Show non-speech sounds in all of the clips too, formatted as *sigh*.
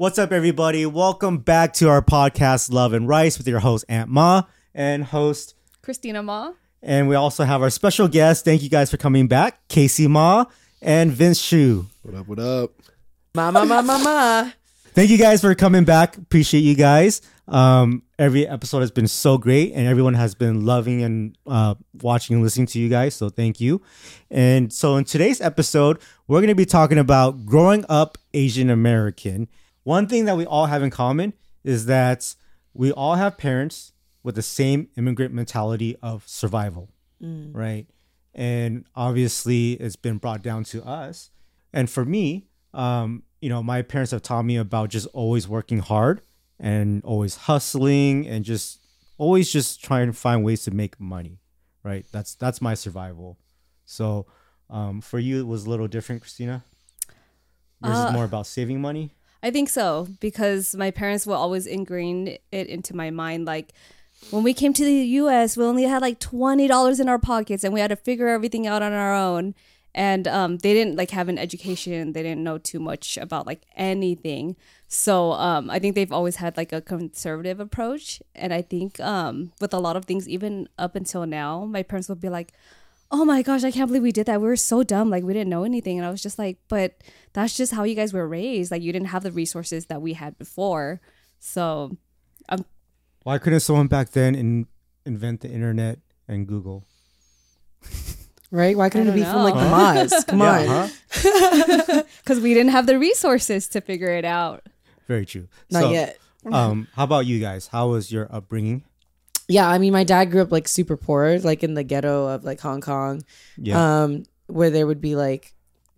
What's up, everybody? Welcome back to our podcast, Love and Rice, with your host, Aunt Ma, and host. Christina Ma. And we also have our special guest. Thank you guys for coming back, Kasey Ma and Vince Xu. What up? What up? Ma ma ma ma ma. *laughs* Thank you guys for coming back. Appreciate you guys. Um, every episode has been so great, and everyone has been loving and uh, watching and listening to you guys. So thank you. And so in today's episode, we're going to be talking about growing up Asian American. One thing that we all have in common is that we all have parents with the same immigrant mentality of survival, right? And obviously, it's been brought down to us. And for me, um, you know, my parents have taught me about just always working hard and always hustling and just always just trying to find ways to make money, right? That's that's my survival. So, um, for you, it was a little different, Christina. Yours is Uh, more about saving money. I think so because my parents will always ingrain it into my mind. Like when we came to the U.S., we only had like twenty dollars in our pockets, and we had to figure everything out on our own. And um, they didn't like have an education; they didn't know too much about like anything. So um, I think they've always had like a conservative approach, and I think um, with a lot of things, even up until now, my parents would be like, oh my gosh, I can't believe we did that. We were so dumb. Like, we didn't know anything. And I was just like, but that's just how you guys were raised. Like, you didn't have the resources that we had before. So, Why couldn't someone back then in, invent the internet and Google? Right? Why couldn't it be don't from like the know. Maz? Come *laughs* on. *laughs* Yeah, huh? because we didn't have the resources to figure it out. Very true. Not So, yet. Um, how about you guys? How was your upbringing? Yeah, I mean, my dad grew up like super poor, like in the ghetto of like Hong Kong, Yeah. um, where there would be like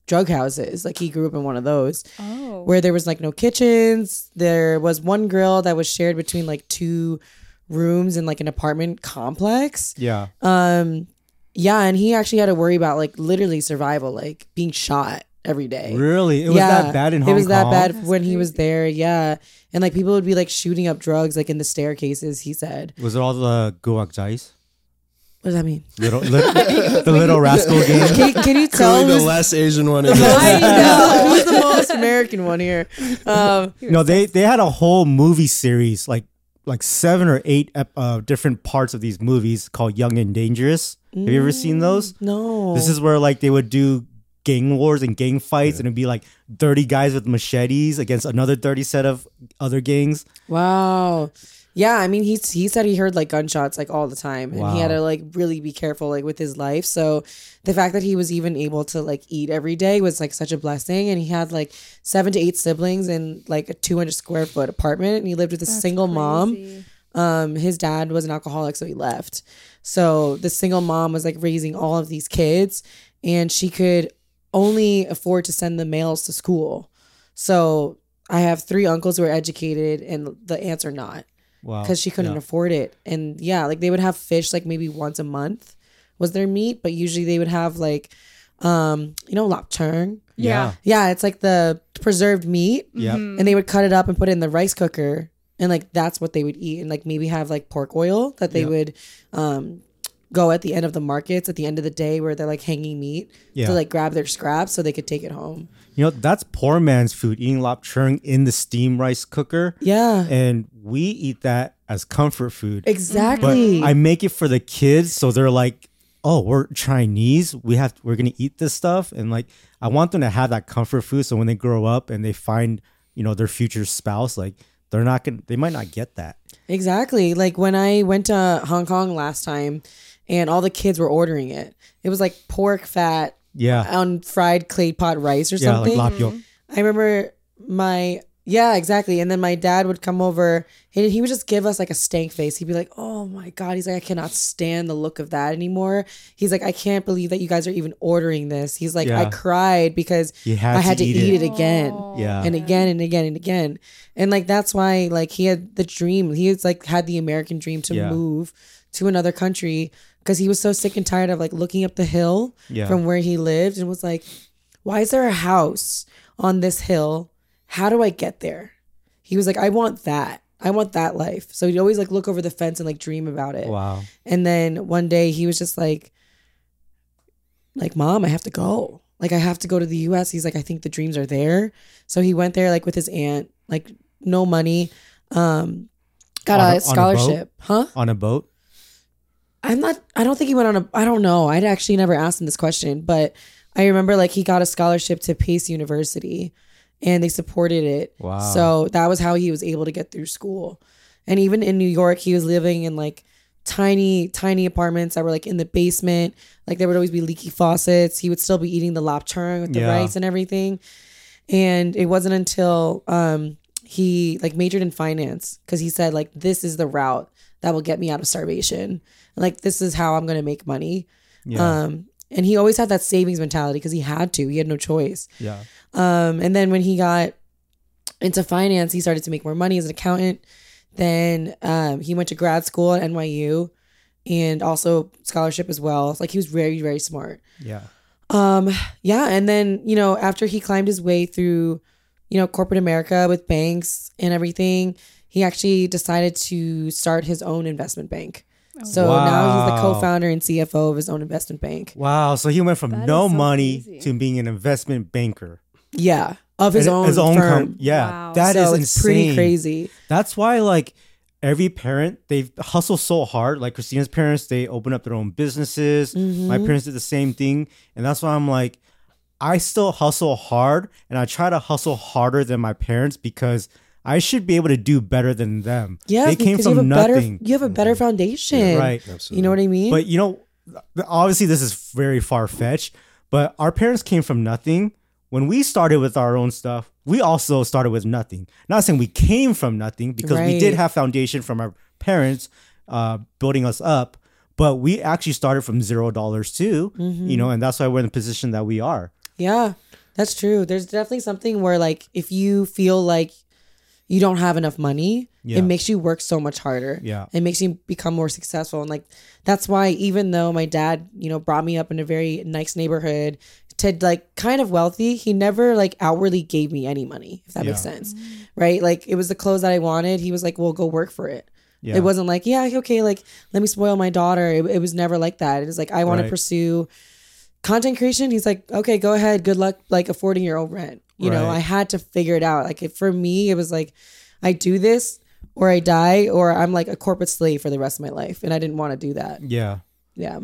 drug houses. Like he grew up in one of those Oh. where there was like no kitchens. There was one grill that was shared between like two rooms in like an apartment complex. yeah. Um, yeah, and he actually had to worry about like literally survival, like being shot every day. Really? It was that bad in Hong Kong. It was that Kong? bad That's when he was there. Yeah, and like people would be like shooting up drugs like in the staircases. He said, Was it all the Goak Jais? "What does that mean?" Little, li- the little *laughs* rascal game? Can, can you tell Clearly the who's, less Asian one is *laughs* I *laughs* know, who's the most American one here? Um, No, they they had a whole movie series, like like seven or eight uh, different parts of these movies called Young and Dangerous. Have you ever seen those? no, This is where like they would do gang wars and gang fights, and it'd be like thirty guys with machetes against another thirty set of other gangs. wow. Yeah, I mean, he he said he heard like gunshots like all the time, and he had to like really be careful like with his life. So the fact that he was even able to like eat every day was like such a blessing. And he had like seven to eight siblings in like a two hundred square foot apartment, and he lived with a single mom. Um his dad was an alcoholic so he left so the single mom was like raising all of these kids and she could only afford to send the males to school. So i have three uncles who are educated and the aunts are not. Wow, because she couldn't Yeah. afford it. And yeah like they would have fish like maybe once a month was their meat but usually they would have like um you know lapchung Yeah, yeah it's like the preserved meat. Yeah. Mm-hmm. and they would cut it up and put it in the rice cooker. And like that's what they would eat. And like maybe have like pork oil that they Yeah. would um go at the end of the markets at the end of the day where they're like hanging meat Yeah. to like grab their scraps so they could take it home You know that's poor man's food. Eating lap churng in the steam rice cooker, yeah and we eat that as comfort food. Exactly. But exactly I make it for the kids, so they're like, "Oh, we're Chinese. We have we're gonna eat this stuff," and like I want them to have that comfort food. So when they grow up and they find, you know, their future spouse, like they're not gonna, they might not get that. exactly like when i went to hong kong last time and all the kids were ordering it it was like pork fat Yeah, on fried clay pot rice or yeah, like something lapio. I remember my yeah, exactly. And then my dad would come over and he would just give us like a stank face. He'd be like, "Oh my god," he's like, "I cannot stand the look of that anymore." He's like, "I can't believe that you guys are even ordering this." He's like, "I cried because had I to had to eat eat, it. it. again." Yeah. And again and again and again. And like that's why like he had the dream. He was like had the American dream to Yeah. move to another country because he was so sick and tired of like looking up the hill Yeah. from where he lived and was like, why is there a house on this hill? How do I get there? He was like, I want that. I want that life. So he'd always like look over the fence and like dream about it. Wow. And then one day he was just like, like, mom, I have to go. Like, I have to go to the US. He's like, I think the dreams are there. So he went there like with his aunt, like no money. Um, got On a- a, a scholarship, huh? On a boat. I'm not. I don't think he went on a. I don't know. I'd actually never asked him this question, but I remember like he got a scholarship to Pace University, and they supported it. Wow. So that was how he was able to get through school, and even in New York, he was living in like tiny, tiny apartments that were like in the basement. Like there would always be leaky faucets. He would still be eating the lapturn with the Yeah. rice and everything. And it wasn't until um, he like majored in finance because he said like this is the route that will get me out of starvation. Like this is how I'm gonna make money. Yeah. Um, and he always had that savings mentality because he had to. He had no choice. yeah. Um, and then when he got into finance, he started to make more money as an accountant. Then um, he went to grad school at NYU and also scholarship as well. Like he was very, very smart. Yeah. Um, yeah, and then you know after he climbed his way through, you know, corporate America with banks and everything, he actually decided to start his own investment bank. So now he's the co-founder and CFO of his own investment bank. Wow. So he went from That no so money crazy. to being an investment banker. Yeah, of his And own his own firm. com- yeah. Wow. that is so it's insane. pretty crazy. That's why like every parent they hustle so hard. Like Christina's parents, they open up their own businesses. Mm-hmm. My parents did the same thing, and that's why I'm like, I still hustle hard, and I try to hustle harder than my parents because I should be able to do better than them. Yeah, they came you from have a better nothing. you have a better foundation. right. Absolutely. You know what I mean? But you know, obviously this is very far fetched. But our parents came from nothing. When we started with our own stuff, we also started with nothing. Not saying we came from nothing because we did have foundation from our parents uh, building us up, but we actually started from zero dollars too. Mm-hmm. You know, and that's why we're in the position that we are. Yeah, that's true. There's definitely something where like if you feel like you don't have enough money, Yeah. it makes you work so much harder. Yeah. It makes you become more successful. And like that's why even though my dad, you know, brought me up in a very nice neighborhood to like kind of wealthy, he never like outwardly gave me any money, if that makes sense. Right? Like it was the clothes that I wanted. He was like, Well, go work for it. Yeah. It wasn't like, yeah, okay, like let me spoil my daughter. It, it was never like that. It was like I want Right. to pursue content creation. He's like, okay, go ahead. Good luck, like affording your own rent. You know, I had to figure it out. Like if, for me, it was like, I do this or I die or I'm like a corporate slave for the rest of my life, and I didn't want to do that. Yeah. Yeah.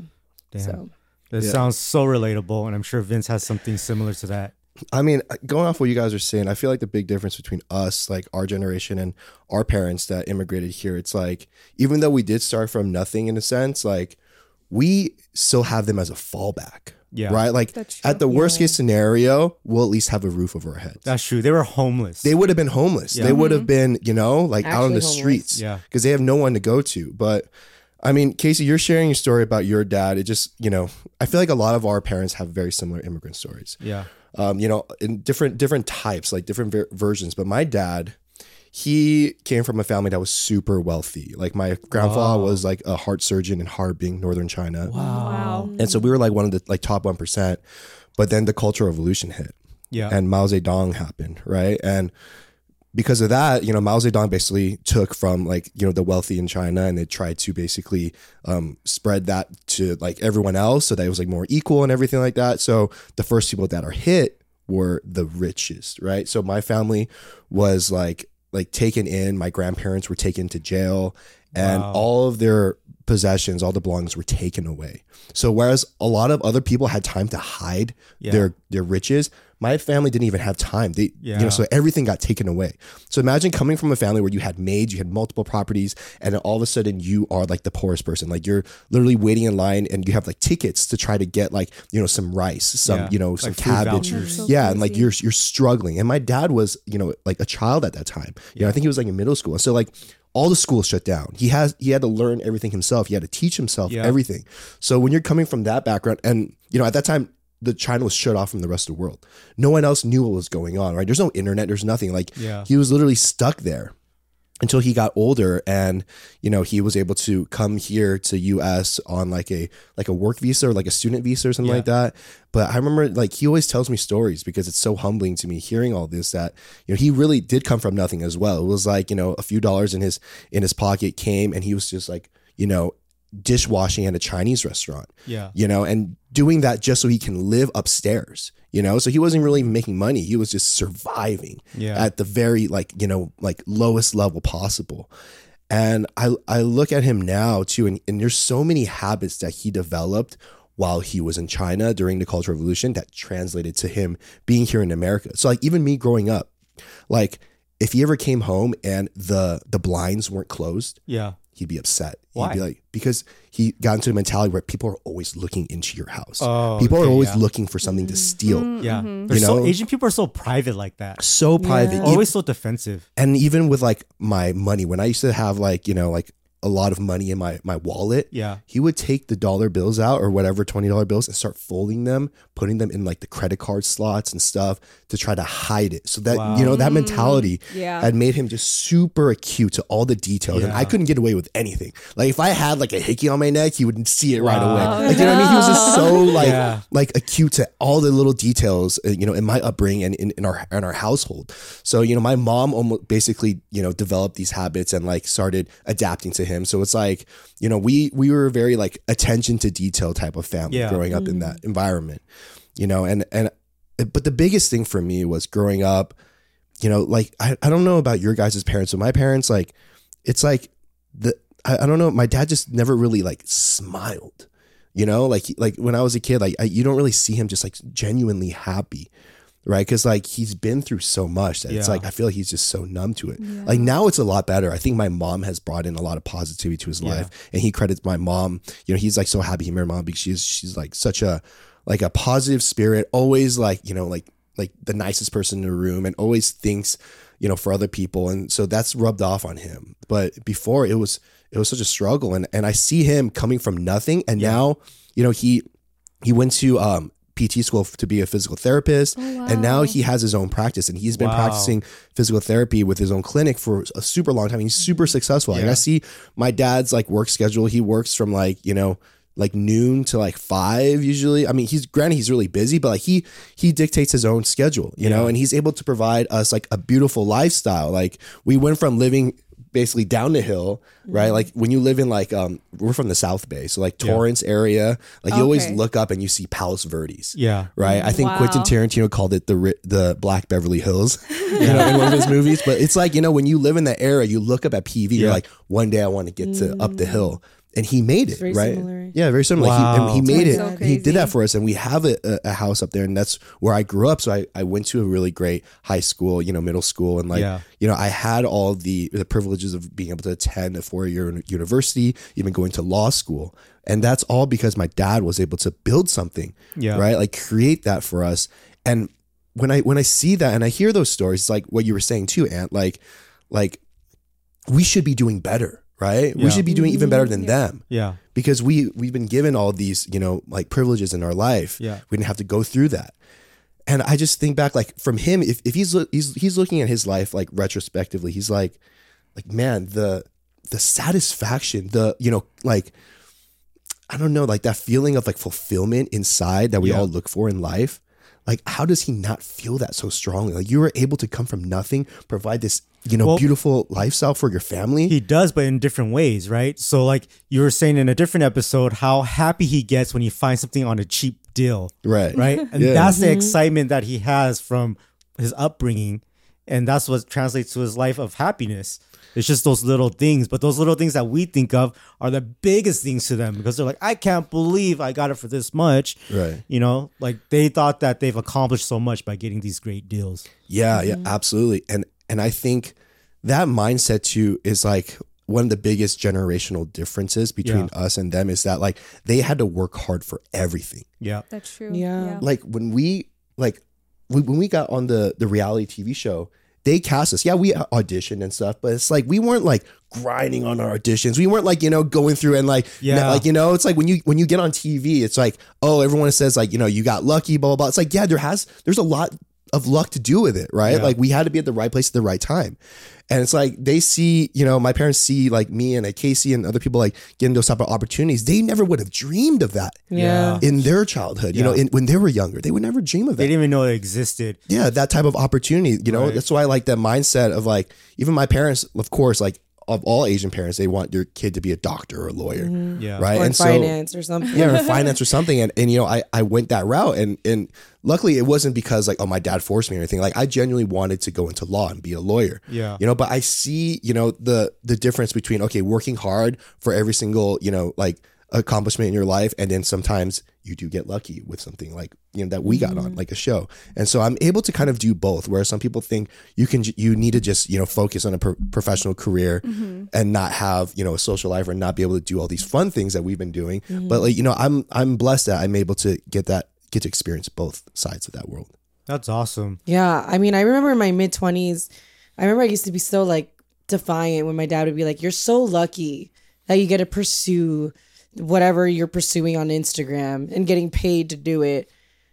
Damn. So That Yeah. sounds so relatable, and I'm sure Vince has something similar to that. I mean, uh, going off what you guys are saying, I feel like the big difference between us, like our generation, and our parents that immigrated here, it's like even though we did start from nothing in a sense, like we still have them as a fallback. Yeah. Right. Like at the worst case scenario, we'll at least have a roof over our heads. That's true. They were homeless. they would have been homeless. Yeah. They would have been, you know, like out on the homeless. streets. Yeah. Because they have no one to go to. But I mean, Kasey, you're sharing your story about your dad. It just, you know, I feel like a lot of our parents have very similar immigrant stories. yeah. Um, you know, in different different types, like different ver- versions. But my dad, he came from a family that was super wealthy. Like my grandfather Wow. was like a heart surgeon in Harbin, northern China. Wow. And so we were like one of the like top one percent. But then the Cultural Revolution hit Yeah. and Mao Zedong happened, right? And because of that, you know, Mao Zedong basically took from like you know the wealthy in China and they tried to basically um, spread that to like everyone else, so that it was like more equal and everything like that. So the first people that are hit were the richest, right? So my family was like like taken in. My grandparents were taken to jail, and Wow. all of their possessions, all the belongings were taken away. So whereas a lot of other people had time to hide Yeah. their their riches, my family didn't even have time. They you know so everything got taken away. So imagine coming from a family where you had maids, you had multiple properties, and then all of a sudden you are like the poorest person. Like you're literally waiting in line and you have like tickets to try to get like, you know, some rice, some, Yeah. you know, Like some food cabbage. vouchers. So yeah, and like you're you're struggling. And my dad was, you know, like a child at that time. You know, I think he was like in middle school. So like all the schools shut down. He has he had to learn everything himself. He had to teach himself Yeah. everything. So when you're coming from that background, and you know, at that time, the China was shut off from the rest of the world. No one else knew what was going on. Right? There's no internet. There's nothing. Like Yeah. he was literally stuck there until he got older and you know he was able to come here to US on like a like a work visa or like a student visa or something Yeah. like that but I remember like he always tells me stories because it's so humbling to me hearing all this that you know he really did come from nothing as well it was like you know a few dollars in his in his pocket came and he was just like you know dishwashing at a Chinese restaurant Yeah. you know, and doing that just so he can live upstairs, you know. So he wasn't really making money; he was just surviving Yeah. at the very like you know like lowest level possible. And I I look at him now too, and, and there's so many habits that he developed while he was in China during the Cultural Revolution that translated to him being here in America. So like even me growing up, like if he ever came home and the the blinds weren't closed, Yeah. He'd be upset. Why? He'd be like, because he got into a mentality where people are always looking into your house. Oh, people are always yeah. looking for something to steal. Yeah. Mm-hmm. They're You so know? Asian people are so private like that. So private. E- Always so defensive. and even with like my money, when I used to have like, you know, like a lot of money in my my wallet, Yeah. he would take the dollar bills out or whatever twenty dollar bills and start folding them, putting them in like the credit card slots and stuff to try to hide it. So that Wow. you know that mentality Yeah. had made him just super acute to all the details, and I couldn't get away with anything. Like if I had like a hickey on my neck, he would see it right Wow. away. Like you know what I mean? He was just so *laughs* like Yeah. like acute to all the little details, uh, you know, in my upbringing and in, in our in our household. So you know, my mom almost basically you know developed these habits and like started adapting to him. So it's like you know we we were very like attention to detail type of family Yeah. growing up in mm. that environment. You know, and and but the biggest thing for me was growing up. You know, like I, I don't know about your guys' parents, but my parents like it's like the I, I don't know. My dad just never really like smiled. You know, like like when I was a kid, like I, you don't really see him just like genuinely happy, right? Because like he's been through so much that it's like I feel like he's just so numb to it. Like now it's a lot better. I think my mom has brought in a lot of positivity to his Yeah. life, and he credits my mom. You know, he's like so happy he married mom because she's she's like such a like a positive spirit, always like you know like like the nicest person in the room, and always thinks you know for other people, and so that's rubbed off on him. But before it was it was such a struggle, and and I see him coming from nothing, and now you know he he went to um PT school to be a physical therapist, oh, and now he has his own practice, and he's been Wow. practicing physical therapy with his own clinic for a super long time. He's mm-hmm. super successful. Like I see my dad's like work schedule. He works from like you know like noon to like five usually. I mean, he's granted he's really busy, but like he he dictates his own schedule, you know, and he's able to provide us like a beautiful lifestyle. Like we went from living basically down the hill, right? Like when you live in like um we're from the South Bay, so like Yeah. Torrance area, like you always look up and you see Palos Verdes. Yeah. Right, I think Wow. Quentin Tarantino called it the the Black Beverly Hills, *laughs* you know, in one of his movies. But it's like you know when you live in that area, you look up at PV, you're like, one day I want to get to up the hill, and he made it, very right? similar. Yeah, very similar. Like, he, and he made it. So he did that for us, and we have a, a, a house up there, and that's where I grew up. So I, I went to a really great high school, you know, middle school, and like Yeah. you know, I had all the the privileges of being able to attend a four year university, even going to law school, and that's all because my dad was able to build something, Yeah. right? Like create that for us, and when I when I see that and I hear those stories, it's like what you were saying too, Aunt, like like we should be doing better, right? Yeah. We should be doing even better than them Yeah. because we we've been given all these you know like privileges in our life Yeah. we didn't have to go through that and i just think back like from him if, if he's he's he's looking at his life like retrospectively he's like like man the the satisfaction the you know like i don't know like that feeling of like fulfillment inside that we Yeah. all look for in life like how does he not feel that so strongly like you were able to come from nothing provide this you know Well- beautiful lifestyle for your family He does, but in different ways, right? So, like you were saying in a different episode, how happy he gets when he finds something on a cheap deal, right right? *laughs* And Yeah. that's the mm-hmm. excitement that he has from his upbringing. And that's what translates to his life of happiness. It's just those little things, but those little things that we think of are the biggest things to them because they're like, I can't believe I got it for this much. Right. You know, like they thought that they've accomplished so much by getting these great deals. Yeah, yeah, mm-hmm. absolutely. And and I think that mindset too is like one of the biggest generational differences between us and them is that like they had to work hard for everything. Yeah. That's true. Yeah. Like when we like when when we got on the the reality TV show, they cast us. Yeah, we auditioned and stuff, but it's like we weren't like grinding on our auditions. We weren't like you know going through and like Yeah. like you know it's like when you when you get on TV, it's like oh everyone says like you know you got lucky blah blah blah. It's like yeah there has there's a lot of luck to do with it, right? Yeah. Like we had to be at the right place at the right time. And it's like they see, you know, my parents see like me and like Kasey and other people like getting those type of opportunities. They never would have dreamed of that Yeah. in their childhood. You know, in, when they were younger, they would never dream of that. They didn't even know it existed. Yeah, that type of opportunity. You know, Right. that's why I like that mindset of like even my parents, of course, like of all Asian parents, they want their kid to be a doctor or a lawyer, mm-hmm. Yeah. right? or in and so finance or something. yeah, or *laughs* finance or something. And and you know, I I went that route, and and luckily it wasn't because like oh my dad forced me or anything. Like I genuinely wanted to go into law and be a lawyer. Yeah. you know. But I see you know the the difference between okay working hard for every single you know like accomplishment in your life and then sometimes you do get lucky with something like you know that we got on mm-hmm. like a show. And so i'm able to kind of do both where some people think you can you need to just you know focus on a pro- professional career mm-hmm. and not have you know a social life or not be able to do all these fun things that we've been doing. Mm-hmm. But like you know i'm i'm blessed that i'm able to get that get to experience both sides of that world. That's awesome. Yeah, I mean, I remember in my mid twenties, I remember I used to be so like defiant when my dad would be like, "You're so lucky that you get to pursue whatever you're pursuing on Instagram and getting paid to do it."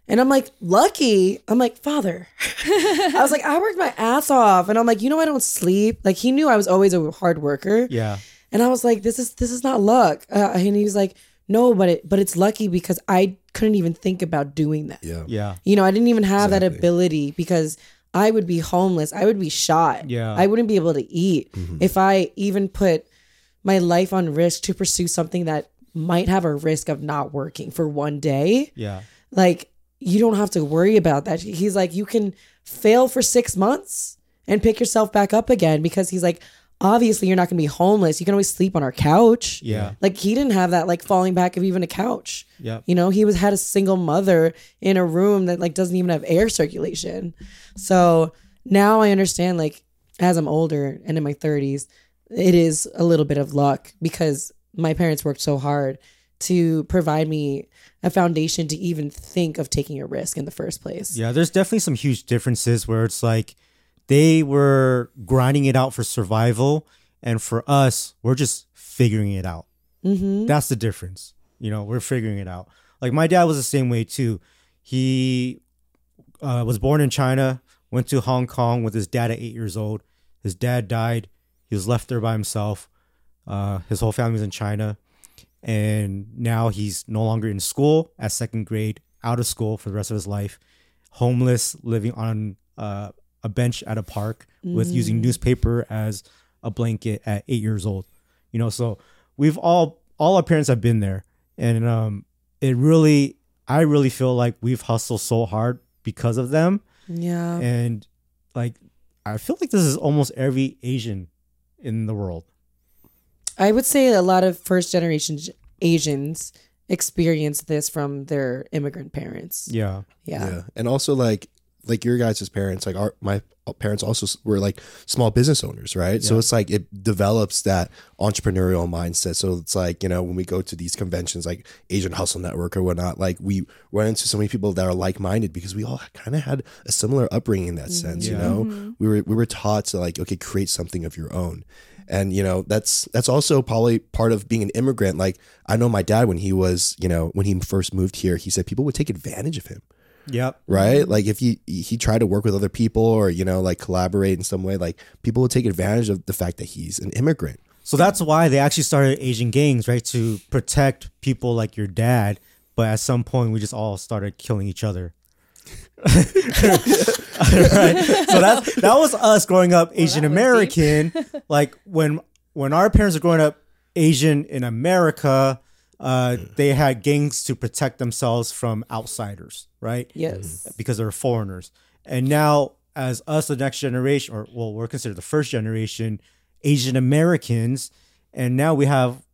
And I'm like, lucky. I'm like, father. *laughs* I was like, I worked my ass off, and I'm like, you know, I don't sleep. Like he knew I was always a hard worker, Yeah. and I was like, this is this is not luck. Uh, and he was like, no, but it but it's lucky because I couldn't even think about doing that. yeah Yeah. You know, I didn't even have that ability because I would be homeless. I would be shot. Yeah. I wouldn't be able to eat if I even put my life on risk to pursue something that might have a risk of not working for one day. Yeah. Like, you don't have to worry about that. He's like, you can fail for six months and pick yourself back up again because he's like, obviously, you're not going to be homeless. You can always sleep on our couch. Yeah. Like, he didn't have that, like, falling back of even a couch. Yeah. You know, he was had a single mother in a room that like doesn't even have air circulation. So now I understand like as I'm older and in my 30s, it is a little bit of luck because my parents worked so hard to provide me a foundation to even think of taking a risk in the first place. Yeah, there's definitely some huge differences where it's like they were grinding it out for survival, and for us, we're just figuring it out. Mm-hmm. That's the difference. You know, we're figuring it out. Like my dad was the same way too. He uh, was born in China, went to Hong Kong with his dad at eight years old. His dad died. He was left there by himself. Uh, his whole family was in China, and now he's no longer in school at second grade, out of school for the rest of his life, homeless, living on uh, a bench at a park with using newspaper as a blanket at eight years old. You know, so we've all all our parents have been there, and um, it really, I really feel like we've hustled so hard because of them, Yeah. and like I feel like this is almost every Asian in the world. I would say a lot of first generation Asians experience this from their immigrant parents. Yeah, Yeah. yeah. And also like like your guys' parents like our my parents also were like small business owners right? So it's like it develops that entrepreneurial mindset. So it's like you know when we go to these conventions like asian hustle network or whatnot like we run into so many people that are like-minded because we all kind of had a similar upbringing in that sense you Yeah. know? Mm-hmm. We were we were taught to like okay create something of your own and you know that's that's also probably part of being an immigrant like i know my dad when he was you know when he first moved here he said people would take advantage of him yep, right? Mm-hmm. Like if he he tried to work with other people or you know like collaborate in some way, like people would take advantage of the fact that he's an immigrant. So that's why they actually started Asian gangs, right? To protect people like your dad. But at some point, we just all started killing each other. Right. So that's that was us growing up Asian American. *laughs* like when when our parents were growing up Asian in America, uh, they had gangs to protect themselves from outsiders, right? Yes. because they're foreigners. And now, as us, the next generation, or well, we're considered the first generation Asian Americans, and now we have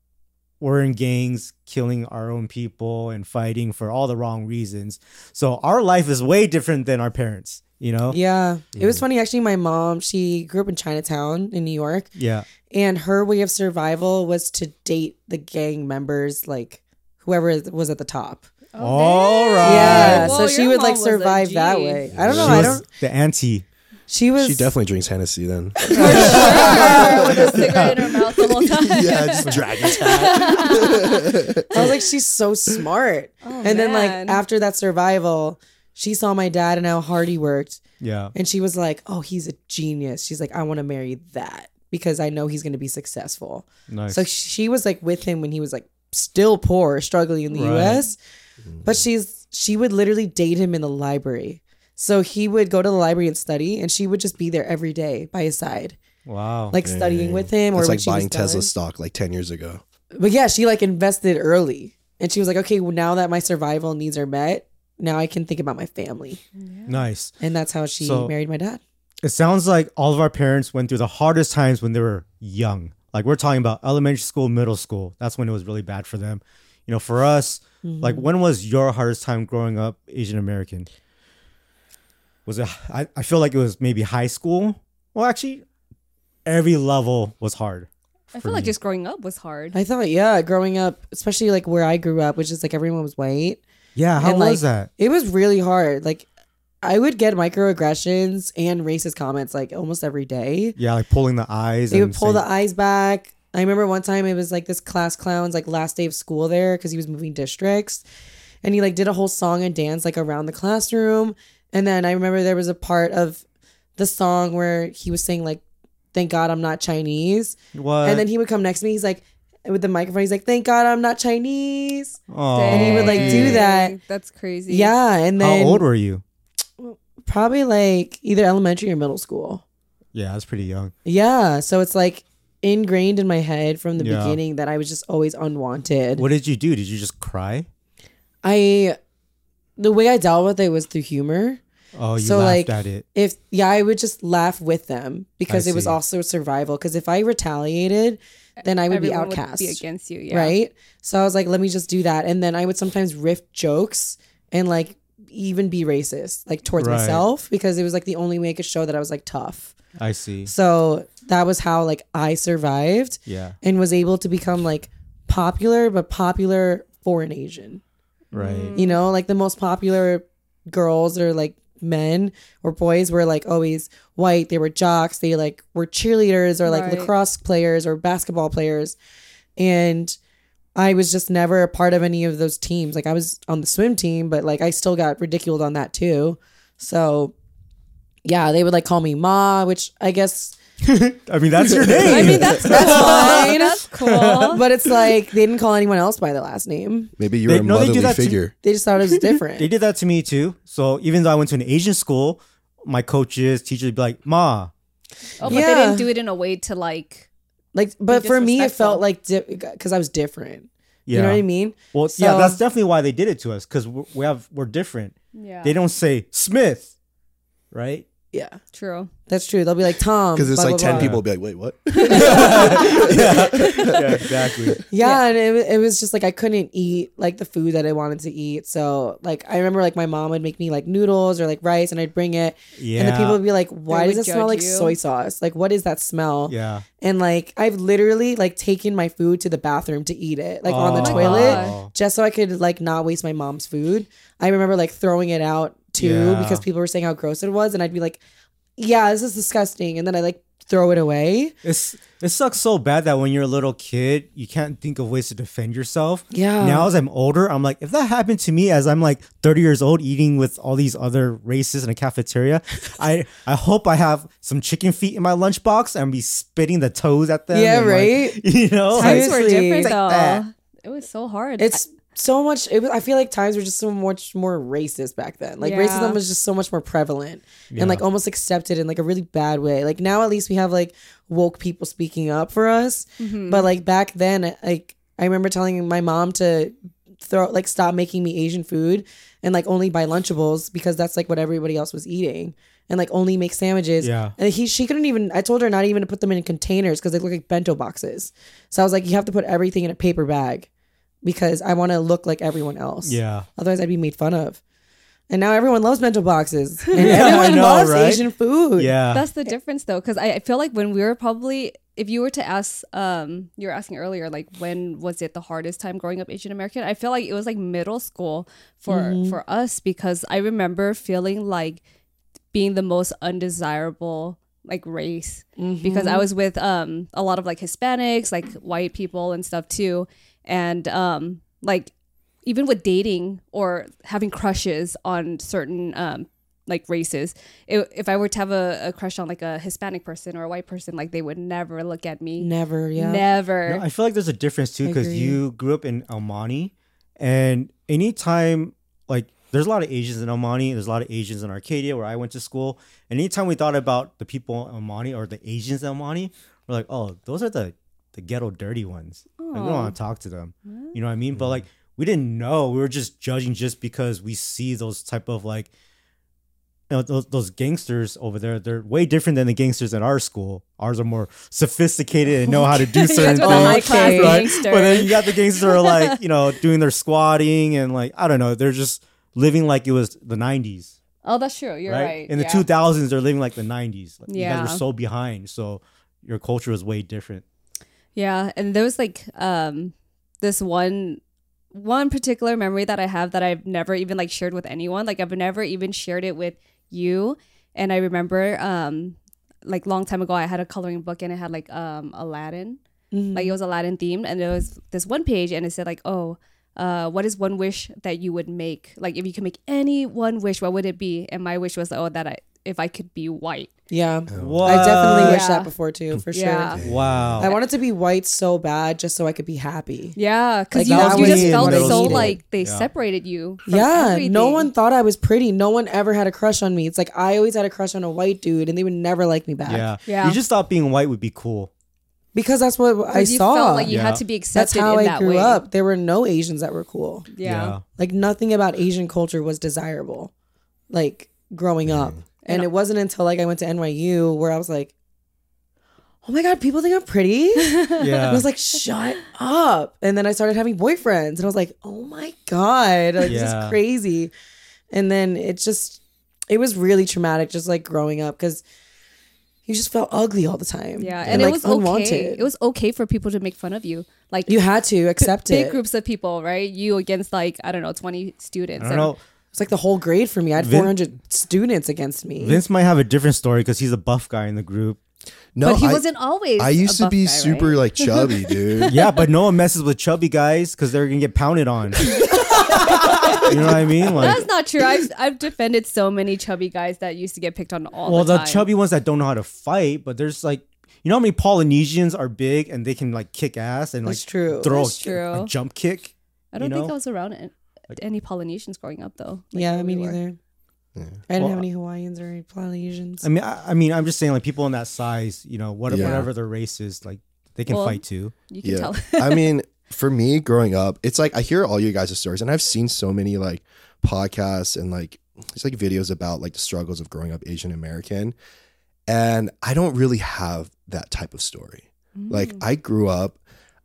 we're in gangs, killing our own people and fighting for all the wrong reasons. So our life is way different than our parents. You know? Yeah. It was funny actually my mom, she grew up in Chinatown in New York Yeah. and her way of survival was to date the gang members like whoever was at the top. Oh all right. Yeah, Whoa, so she would like survive that way. I don't know. She I was don't the auntie. She was She definitely drinks Hennessy then. *laughs* with a cigarette in her mouth the whole time. yeah, just dragon tag. I was like, she's so smart. Oh, and then like after that survival, she saw my dad and how hard he worked. Yeah. And she was like, Oh, he's a genius. She's like, I want to marry that because I know he's gonna be successful. Nice. So she was like with him when he was like still poor, struggling in the Right. US. Mm. But she's she would literally date him in the library. So he would go to the library and study and she would just be there every day by his side. Wow. like studying with him, or It's when like she was buying Tesla done. stock like 10 years ago. But yeah, she like invested early, and she was like, okay, well, now that my survival needs are met, now I can think about my family, nice. and that's how she So- married my dad. It sounds like all of our parents went through the hardest times when they were young. Like we're talking about elementary school, middle school. That's when it was really bad for them. You know, for us, like Mm-hmm. when was your hardest time growing up Asian American? Was it I, I feel like it was maybe high school? Well, actually, every level was hard. I for feel like me. just growing up was hard. I thought, yeah, growing up, especially like where I grew up, which is like everyone was white. Yeah, how And, was like, that? It was really hard. Like, I would get microaggressions and racist comments like almost every day. Yeah, like pulling the eyes. They and would pull saying- the eyes back. I remember one time it was like this class clown's like last day of school there because he was moving districts, and he like did a whole song and dance like around the classroom. And then I remember there was a part of the song where he was saying like, "Thank God I'm not Chinese," what? and then he would come next to me. He's like, with the microphone, he's like, "Thank God I'm not Chinese." Aw, and he would, like, do that. That's crazy. Yeah, and then How old were you? probably like either elementary or middle school. Yeah, I was pretty young. Yeah, so it's like ingrained in my head from the Yeah. beginning that I was just always unwanted. What did you do? Did you just cry? I the way I dealt with it was through humor. Oh, you So, laughed like, at it. If yeah, I would just laugh with them because I it was see. also survival. Because if I retaliated, then I would be outcast, Would be against you. Yeah. right? So I was like, let me just do that, and then I would sometimes riff jokes and like even be racist, like towards Right. myself, because it was like the only way I could show that I was like tough. I see. So that was how like I survived Yeah, and was able to become like popular, but popular for an Asian. Right. You know, like the most popular girls or like men or boys were like always white. They were jocks. They like were cheerleaders or like Right. lacrosse players or basketball players. And I was just never a part of any of those teams. Like I was on the swim team, but like I still got ridiculed on that too. So yeah, they would like call me Ma, which I guess *laughs* I mean, that's your name. I mean that's that's fine. That's cool. *laughs* but it's like they didn't call anyone else by the last name. Maybe you're They- a no, they do motherly that too. figure. They just thought it was *laughs* different. they did that to me too. So even though I went to an Asian school, my coaches, teachers would be like, "Ma." oh, but Yeah. they didn't do it in a way to like. like, but for me, it disrespectful. felt like because I was different. Yeah. You know what I mean? Well, yeah, So- that's definitely why they did it to us because we have we're different. Yeah. They don't say Smith, right? Yeah, True. that's true. They'll be like Tom Because it's blah, like blah, 10 blah. people will be like, wait, what? *laughs* yeah, exactly. Yeah, and it, it was just like I couldn't eat like the food that I wanted to eat. So like I remember like my mom would make me like noodles or like rice, and I'd bring it, Yeah, and the people would be like, "Why does it smell judge like you. soy sauce? Like what is that smell?" yeah, And like I've literally like taken my food to the bathroom to eat it, like on the Oh, oh toilet, God. Oh. just so I could like not waste my mom's food. I remember like throwing it out too Yeah. because people were saying how gross it was, and I'd be like, "Yeah, this is disgusting," and then I like throw it away. It's it sucks so bad that when you're a little kid, you can't think of ways to defend yourself. Yeah. Now as I'm older, I'm like, if that happened to me as I'm like 30 years old, eating with all these other races in a cafeteria, *laughs* I I hope I have some chicken feet in my lunchbox and be spitting the toes at them. Yeah, and, like, right? *laughs* you know, Times were different Like though. that. It was so hard. It's so much. It was, I feel like times were just so much more racist back then. Like Yeah. racism was just so much more prevalent Yeah. and like almost accepted in like a really bad way. Like now at least we have like woke people speaking up for us. Mm-hmm. But like back then, like I remember telling my mom to throw like stop making me Asian food and like only buy Lunchables because that's like what everybody else was eating. And like only make sandwiches. Yeah. And he she couldn't even I told her not even to put them in containers because they look like bento boxes. So I was like, you have to put everything in a paper bag because I want to look like everyone else. Yeah. Otherwise, I'd be made fun of. And now everyone loves bento boxes, *laughs* and Yeah, everyone know, loves right? Asian food. Yeah. That's the difference though, because I I feel like when we were probably, if you were to ask, um, you were asking earlier, like when was it the hardest time growing up Asian American? I feel like it was like middle school for for us because I remember feeling like being the most undesirable like race because I was with um a lot of like Hispanics, like white people and stuff too, and um like even with dating or having crushes on certain um like races if, if i were to have a, a crush on like a hispanic person or a white person like they would never look at me Never, yeah. never No, I feel like there's a difference too because you grew up in El Monte, and anytime like there's a lot of Asians in El Monte. There's a lot of Asians in Arcadia where I went to school. And anytime we thought about the people in El Monte or the Asians in El Monte, we're like, oh, those are the the ghetto dirty ones. Like, we don't oh. want to talk to them. You know what I mean? But like we didn't know. We were just judging just because we see those type of like you know, those, those gangsters over there, they're way different than the gangsters at our school. Ours are more sophisticated and know how to do *laughs* certain the things. high Okay. Right? But then you got the gangsters that are like, *laughs* you know, doing their squatting and like, I don't know, they're just living like it was the 90s. oh, that's true. You're right? right. In the yeah. 2000s, they're living like the 90s. Like, You Yeah. guys were so behind. So your culture was way different. Yeah, and there was like um this one one particular memory that I have that I've never even like shared with anyone. Like I've never even shared it with you. And I remember um like long time ago I had a coloring book and it had like um Aladdin. Like it was Aladdin themed and there was this one page and it said like, "Oh, uh, what is one wish that you would make? Like, if you could make any one wish, what would it be? And my wish was, oh, that I, if I could be white. Yeah. What? I definitely wish Yeah. that before too, for sure. Yeah. Wow. I wanted to be white so bad just so I could be happy. Yeah, because Like, you, that you was just me felt middle so school. like they Yeah. separated you. From Yeah, everything. no one thought I was pretty. No one ever had a crush on me. It's like I always had a crush on a white dude, and they would never like me back. yeah. Yeah. You just thought being white would be cool. because that's what I 'Cause you saw. felt like you Yeah. had to be accepted. that's accepted how in I that grew way. up. There were no Asians that were cool. Yeah. Like nothing about Asian culture was desirable, like growing up. And it wasn't until like I went to NYU where I was like, "Oh my god, people think I'm pretty." *laughs* Yeah. I was like, "Shut up!" And then I started having boyfriends, and I was like, "Oh my god, like, this is crazy." And then it just, it was really traumatic, just like growing up, because you just felt ugly all the time. Yeah, and, it like, was okay. It was okay for people to make fun of you, like You had to accept big it. Big groups of people, right? You against like I don't know, twenty students. I don't know. It's like the whole grade for me. I had Vin- 400 students against me. Vince might have a different story because he's a buff guy in the group. No, but he I, wasn't always. I used to buff be guy, super right? like chubby, *laughs* dude. Yeah, but no one messes with chubby guys because they're gonna get pounded on. *laughs* you know what I mean? Like, That's not true. I've I've defended so many chubby guys that used to get picked on all the things. well, the the chubby ones that don't know how to fight, but there's like, you know how many Polynesians are big and they can like kick ass and like That's true. throw That's a, true. a jump kick. I don't you think? I was around an- any Polynesians growing up though. Like, yeah, where me we were. neither. I didn't Well, have any Hawaiians or any Polynesians. I mean, I, I mean, I'm just saying like people in that size, you know, what, Yeah. whatever their race is, like they can Well, fight too. You can yeah. tell. I *laughs* mean, for me growing up, it's like I hear all you guys' stories and I've seen so many like podcasts and like it's like videos about like the struggles of growing up Asian American. And I don't really have that type of story. Like mm. I grew up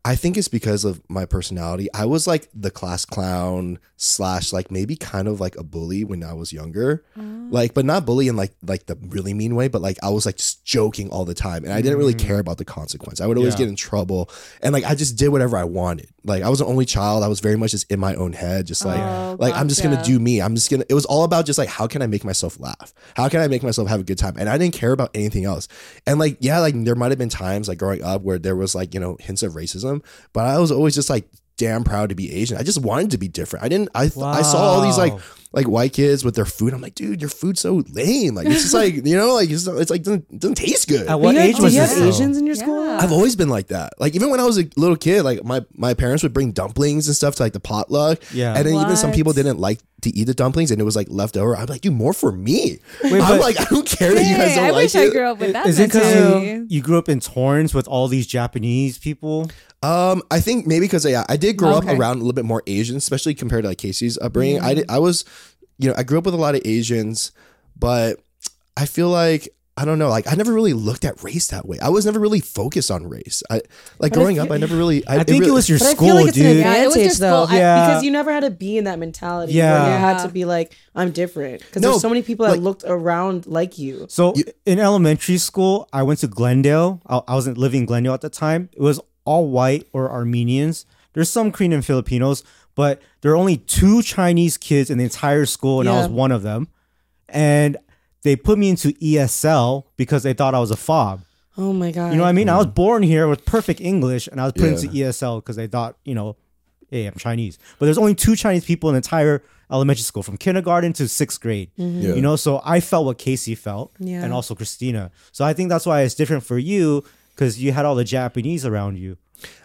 I think it's because of my personality. I was like the class clown slash like maybe kind of like a bully when I was younger. Oh. Like, but not bully in like like the really mean way, but like I was like just joking all the time. And I didn't really mm. care about the consequence. I would always Yeah. get in trouble. And like I just did whatever I wanted. Like I was an only child. I was very much just in my own head, just like Oh, like I'm just gonna do me. I'm just gonna it was all about just like how can I make myself laugh? How can I make myself have a good time? And I didn't care about anything else. And like, yeah, like there might have been times like growing up where there was like, you know, hints of racism, but I was always just like damn proud to be Asian. I just wanted to be different. I didn't I I saw all these like Wow. Like white kids with their food. I'm like, dude, your food's so lame. Like it's just like, *laughs* you know, like it's, it's like doesn't, doesn't taste good. At what you had- age was you this? have? Asians in your school? I've always been like that. Like even when I was a little kid, like my my parents would bring dumplings and stuff to like the potluck. Yeah. And then even some people didn't like to eat the dumplings and it was like left over. I'm like, dude, more for me. *laughs* I'm but- like, I don't care that you guys Dang, don't I like wish it. I grew up with that. Is it because you, you grew up in Torrance with all these Japanese people? Um, I think maybe because yeah, I did grow Okay. up around a little bit more Asian, especially compared to like Kasey's upbringing. I did, I was, you know, I grew up with a lot of Asians, but I feel like I don't know, like I never really looked at race that way. I was never really focused on race. I like But I growing up, I never really. I, I think it really- was your But I school, feel like it's dude. Yeah, it was your though, school. I- Yeah. because you never had to be in that mentality. Yeah, Yeah. where you had to be like, I'm different. Because No, there's so many people that like- looked around like you. So in elementary school, I went to Glendale. I, I wasn't living in Glendale at the time. It was all white or Armenians. There's some Korean and Filipinos, but there are only two Chinese kids in the entire school, and I Yeah. was one of them. And they put me into ESL because they thought I was a fob. Oh my god. You know what I mean? I was born here with perfect English, and I was put Yeah. into ESL because they thought, you know, hey, I'm Chinese. But there's only two Chinese people in the entire elementary school, from kindergarten to sixth grade. Mm-hmm. Yeah. You know, so I felt what Kasey felt, Yeah. and also Christina. So I think that's why it's different for you because you had all the Japanese around you.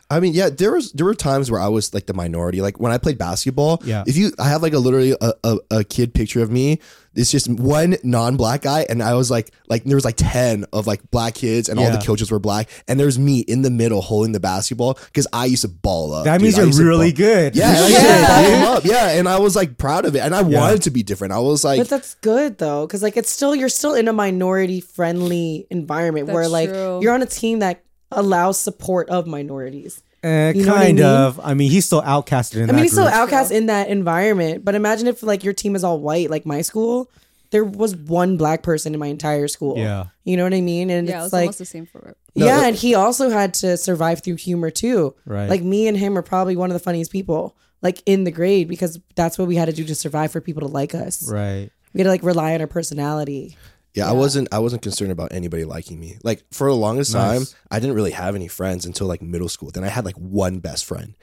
I mean, yeah, there was there were times where I was like the minority. Like when I played basketball, Yeah. If you, I have like a literally a, a, a kid picture of me. It's just one non-black guy, and I was like, like there was like ten of like black kids, and all Yeah. the coaches were black, and there's me in the middle holding the basketball because I used to ball up. That dude. means I you're really ball- good. Yeah, and *laughs* I used to Yeah. ball them up. Yeah, and I was like proud of it, and I wanted to be different. I was like, But that's good though, because like it's still you're still in a minority friendly environment where That's like true. you're on a team that allows support of minorities. Uh, You know what I kind mean? of. I mean, he's still outcasted in I that mean, he's still group. outcast in that environment. But imagine if like your team is all white, like my school. There was one black person in my entire school. Yeah. you know what I mean. And Yeah, it it's was like almost the same for No, yeah, it- and he also had to survive through humor too. Right. Like me and him are probably one of the funniest people like in the grade because that's what we had to do to survive for people to like us. Right. We had to like rely on our personality. Yeah, I wasn't I wasn't concerned about anybody liking me. Like for the longest Nice. time, I didn't really have any friends until like middle school. Then I had like one best friend.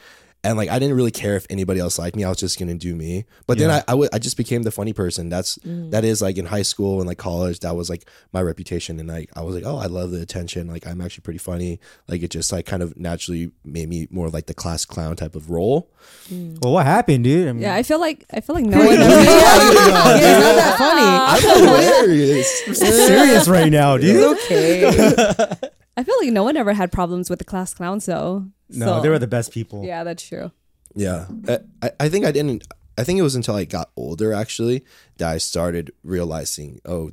And like I didn't really care if anybody else liked me. I was just gonna do me. But then Yeah. I I would- I just became the funny person. That's mm. that is like in high school and like college. That was like my reputation. And like I was like, oh, I love the attention. Like I'm actually pretty funny. Like it just like kind of naturally made me more like the class clown type of role. Mm. Well, what happened, dude? I mean, Yeah, I feel like I feel like *laughs* no one. *laughs* yeah, it's not that funny. I'm *laughs* hilarious. I'm serious right now, dude. It's okay. I feel like no one ever had problems with the class clowns, though. No, So- they were the best people. Yeah, that's true. Yeah, I- I, I think I didn't. I think it was until I got older actually that I started realizing, oh,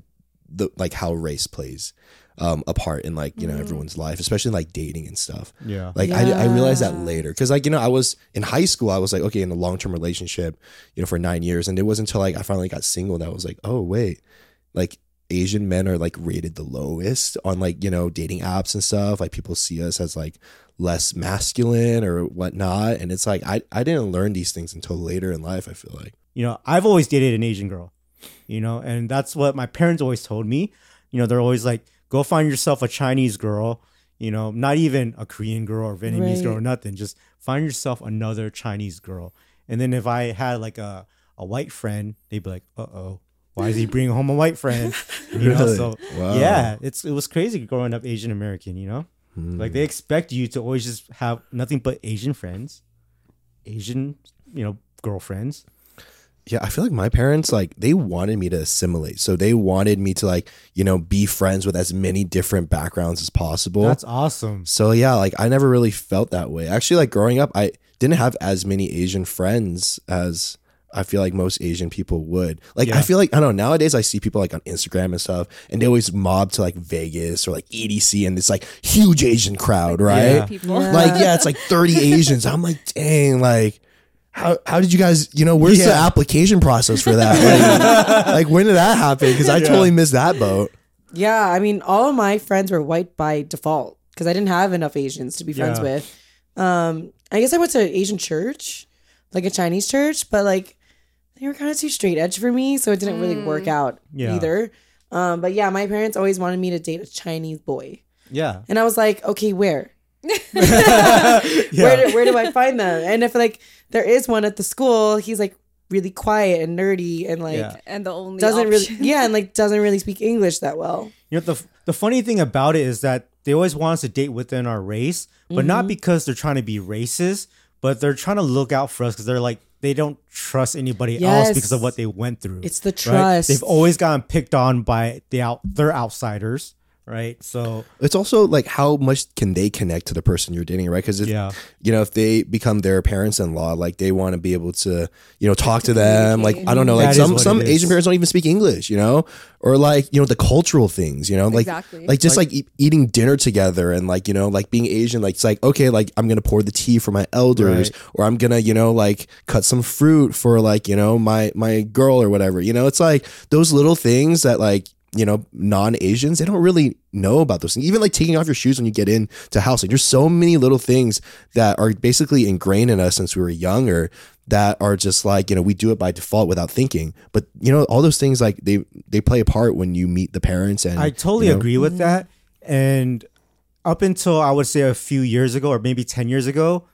the like how race plays um, a part in like you know everyone's life, especially like dating and stuff. Yeah. Like I, I realized that later because like you know I was in high school I was like okay in a long term relationship you know for nine years and it wasn't until like I finally got single that I was like oh wait like Asian men are like rated the lowest on like you know dating apps and stuff like people see us as like less masculine or whatnot and it's like I I didn't learn these things until later in life I feel like you know, I've always dated an Asian girl, you know, and that's what my parents always told me. You know, they're always like, go find yourself a Chinese girl, you know, not even a Korean girl or Vietnamese girl or nothing. Just find yourself another Chinese girl. And then if I had like a, a white friend, they'd be like, uh oh, why is he bringing home a white friend? *laughs* You know, Really? so Wow. yeah, it's it was crazy growing up Asian American, you know? Hmm. Like they expect you to always just have nothing but Asian friends, Asian, you know, girlfriends. Yeah, I feel like my parents like they wanted me to assimilate. So they wanted me to like, you know, be friends with as many different backgrounds as possible. That's awesome. so yeah, like I never really felt that way. Actually, like growing up, I didn't have as many Asian friends as I feel like most Asian people would. Like Yeah. I feel like I don't know, nowadays I see people like on Instagram and stuff and they always mob to like Vegas or like EDC and it's like huge Asian crowd, right? Yeah. People. Yeah. Like yeah, it's like 30 *laughs* Asians. I'm like, dang, like how, how did you guys, you know, where's the application process for that? Like, *laughs* like, when did that happen? Because I Yeah. totally missed that boat. Yeah, I mean, all of my friends were white by default because I didn't have enough Asians to be friends Yeah. with. Um, I guess I went to an Asian church, like a Chinese church, but like they were kind of too straight edge for me, so it didn't really work out Yeah. either. Um, but yeah, my parents always wanted me to date a Chinese boy, Yeah. and I was like, okay, where? *laughs* yeah. Where do, where do I find them? And if like there is one at the school, he's like really quiet and nerdy and like Yeah. and the only doesn't option. really yeah, and *laughs* like doesn't really speak English that well. You know the the funny thing about it is that they always want us to date within our race, but Mm-hmm. not because they're trying to be racist, but they're trying to look out for us because they're like they don't trust anybody else because of what they went through. It's the right? trust. They've always gotten picked on by the out their outsiders, right? So It's also like how much can they connect to the person you're dating, right? Because if Yeah. you know if they become their parents-in-law, like they want to be able to you know talk to them. Like I don't know, like That is some some. Asian parents don't even speak English, you know, or like you know the cultural things, you know, like Exactly. like just like, e- eating dinner together and like you know like being Asian, like it's like okay, like I'm gonna pour the tea for my elders, Right. or I'm gonna you know like cut some fruit for like you know my my girl or whatever. You know, it's like those little things that like you know non-asians they don't really know about those things. Even like taking off your shoes when you get in to house there's so many little things that are basically ingrained in us since we were younger that are just like you know we do it by default without thinking. But you know all those things like they they play a part when you meet the parents and I totally you know, agree with that. And up until I would say a few years ago, or maybe 10 years ago,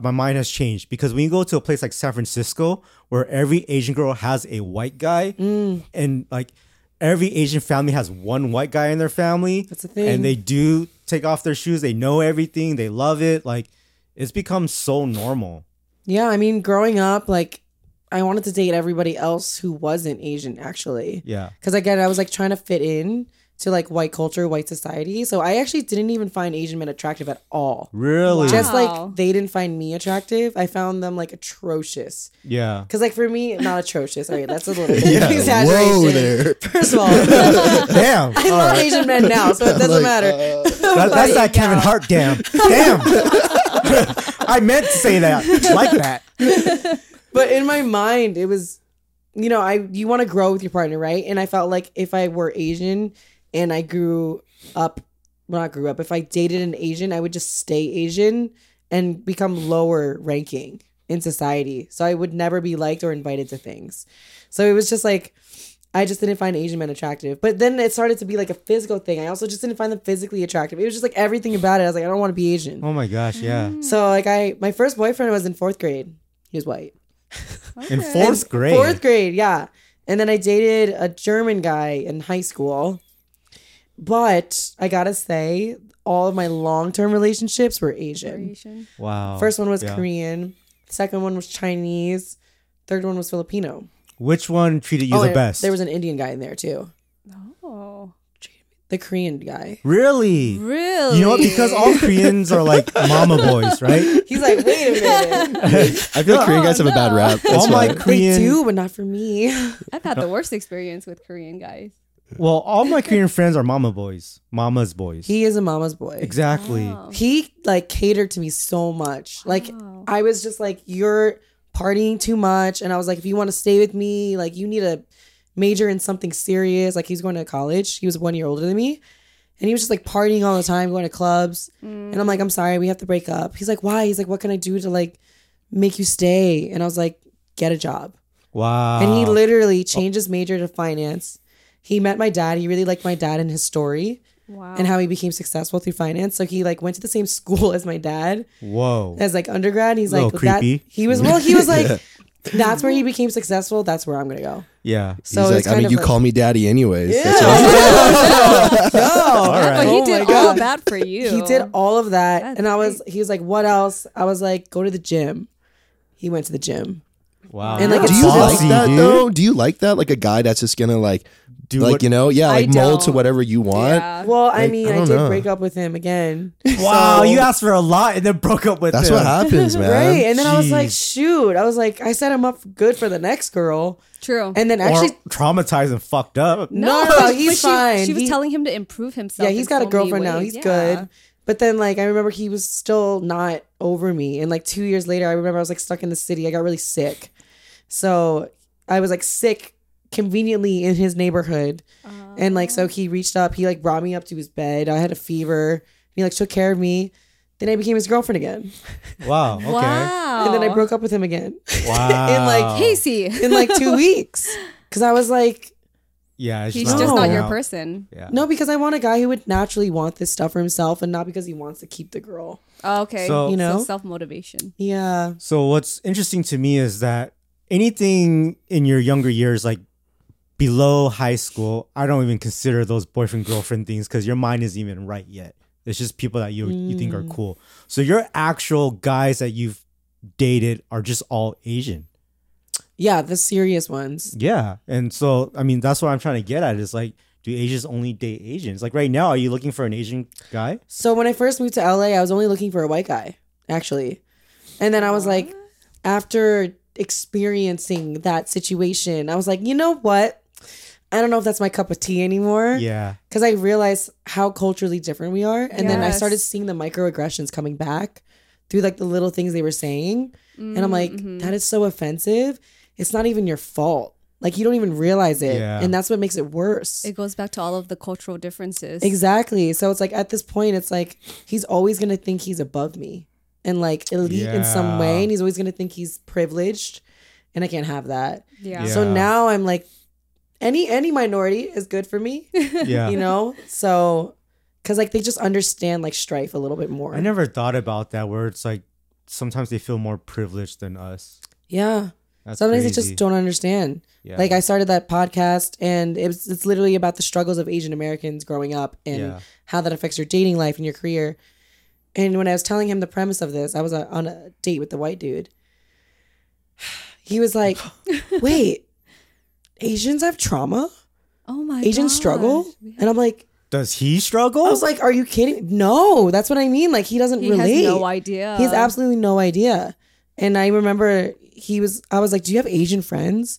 my mind has changed. Because when you go to a place like San Francisco, where every Asian girl has a white guy, mm. and like every Asian family has one white guy in their family, That's the thing. and they do take off their shoes, they know everything, they love it. Like it's become so normal. Yeah, I mean, growing up, like I wanted to date everybody else who wasn't Asian, actually. Yeah. Because again, I was like trying to fit in to like white culture, white society. So I actually didn't even find Asian men attractive at all. Really? Just like they didn't find me attractive, I found them like atrocious. yeah. Because like for me, not atrocious. All right, that's a little *laughs* bit Yeah, exaggeration. whoa there. First of all, *laughs* *laughs* Damn. I love Asian men now, so it doesn't Like, matter. uh, That, that's that Kevin Hart damn. Damn. I meant to say that. Like that. but in my mind it was you know i you want to grow with your partner right and i felt like if i were asian and i grew up well not grew up if i dated an asian i would just stay asian and become lower ranking in society. So i would never be liked or invited to things. So it was just like i just didn't find asian men attractive. But then it started to be like a physical thing. I also just didn't find them physically attractive. It was just like everything about it. I was like i don't want to be asian. Oh my gosh, yeah. Mm. so like i my first boyfriend was in fourth grade. He was white. *laughs* In fourth grade. Fourth grade, yeah. And then I dated a German guy in high school. But I gotta say, all of my long term relationships were Asian. Asian. Wow. First one was Yeah. Korean. Second one was Chinese. Third one was Filipino. Which one treated you Oh, the and best? There was an Indian guy in there too. Oh, The Korean guy. really? really? You know what? Because all *laughs* Koreans are like mama boys, right? He's like, wait a minute. *laughs* I feel like Korean guys have a bad rap. That's all my why. they Korean, do, but not for me. I've had the worst experience with Korean guys. Well, all my Korean friends are mama boys, mama's boys. He is a mama's boy. exactly. Wow. he like catered to me so much. Like Wow. I was just like, you're partying too much, and I was like, if you want to stay with me, like you need to major in something serious. Like he's going to college. He was one year older than me, and he was just like partying all the time, going to clubs. Mm. And I'm like, I'm sorry, we have to break up. He's like, why? He's like, what can I do to like make you stay? And I was like, get a job. Wow. And he literally changed his major to finance. He met my dad. He really liked my dad and his story Wow. and how he became successful through finance. So he like went to the same *laughs* school as my dad Whoa. as like undergrad. He's like Little that. creepy. He was well. He was like, *laughs* that's where he became successful. That's where I'm gonna go. Yeah. So He's like, I mean, you like, call me daddy anyways. Yeah. That's *laughs* what- no, All right. but he Oh did my all of that for you. he did all of that, That's and I was. He was like, "What else?" I was like, "Go to the gym." He went to the gym. Wow. And, like, Do you bossy, like that dude. though? Do you like that? Like a guy that's just gonna like, Do like what- you know, yeah, like mold to whatever you want. Yeah. Well, I mean, I I, did know. break up with him again. *laughs* Wow, So- you asked for a lot and then broke up with That's him. what happens, *laughs* man. Right, and then I was like, "Shoot!" I was like, "I set him up good for the next girl," True. and then Or actually, traumatized and fucked up. no, no, *laughs* no, he's she, fine. She was He- telling him to improve himself. yeah, he's got a so many girlfriend now. He's Yeah. good. But then, like, I remember he was still not over me. And like two years later, I remember I was like stuck in the city. I got really sick. So I was like sick conveniently in his neighborhood. And like, so he reached up, he like brought me up to his bed. I had a fever. He like took care of me. Then I became his girlfriend again. *laughs* Wow. Okay. Wow. And then I broke up with him again Wow. *laughs* In, like, Kasey. in like two *laughs* weeks. Cause I was like, yeah, it's He's not just No. not your out. person. Yeah. no, because I want a guy who would naturally want this stuff for himself and not because he wants to keep the girl. Oh, okay. So- You know? self motivation. Yeah. So what's interesting to me is that anything in your younger years, like below high school, I don't even consider those boyfriend girlfriend things because your mind isn't even right yet. It's just people that you you think are Mm. cool. So your actual guys that you've dated are just all Asian. Yeah, the serious ones. Yeah, and so I mean that's what I'm trying to get at is like, do Asians only date Asians? Like right now, are you looking for an Asian guy? So when I first moved to LA, I was only looking for a white guy, actually. And then I was like, after experiencing that situation, I was like, you know what? I don't know if that's my cup of tea anymore. Yeah, Because I realized how culturally different we are. And then I started seeing the microaggressions coming back through like the little things they were saying. And I'm like, Mm-hmm. that is so offensive. It's not even your fault. Like you don't even realize it. Yeah. And that's what makes it worse. It goes back to all of the cultural differences. Exactly. So it's like at this point, it's like he's always gonna think he's above me and like elite in some way, and he's always gonna think he's privileged, and I can't have that. Yeah. Yeah. So now I'm like, any any minority is good for me, *laughs* yeah. you know. So because like they just understand like strife a little bit more. I never thought about that where it's like sometimes they feel more privileged than us. Yeah. That's Sometimes they crazy. just don't understand. Yeah. Like I started that podcast, and it's it's literally about the struggles of Asian Americans growing up and Yeah. how that affects your dating life and your career. And when I was telling him the premise of this, I was uh, on a date with the white dude. *sighs* He was like, *laughs* "Wait, Asians have trauma? Oh my god. Asians gosh. struggle?" And I'm like, Does he struggle? I was like, "Are you kidding? No, that's what I mean. Like he doesn't He relate. has no idea. He has absolutely no idea." And I remember he was. I was like, "Do you have Asian friends?"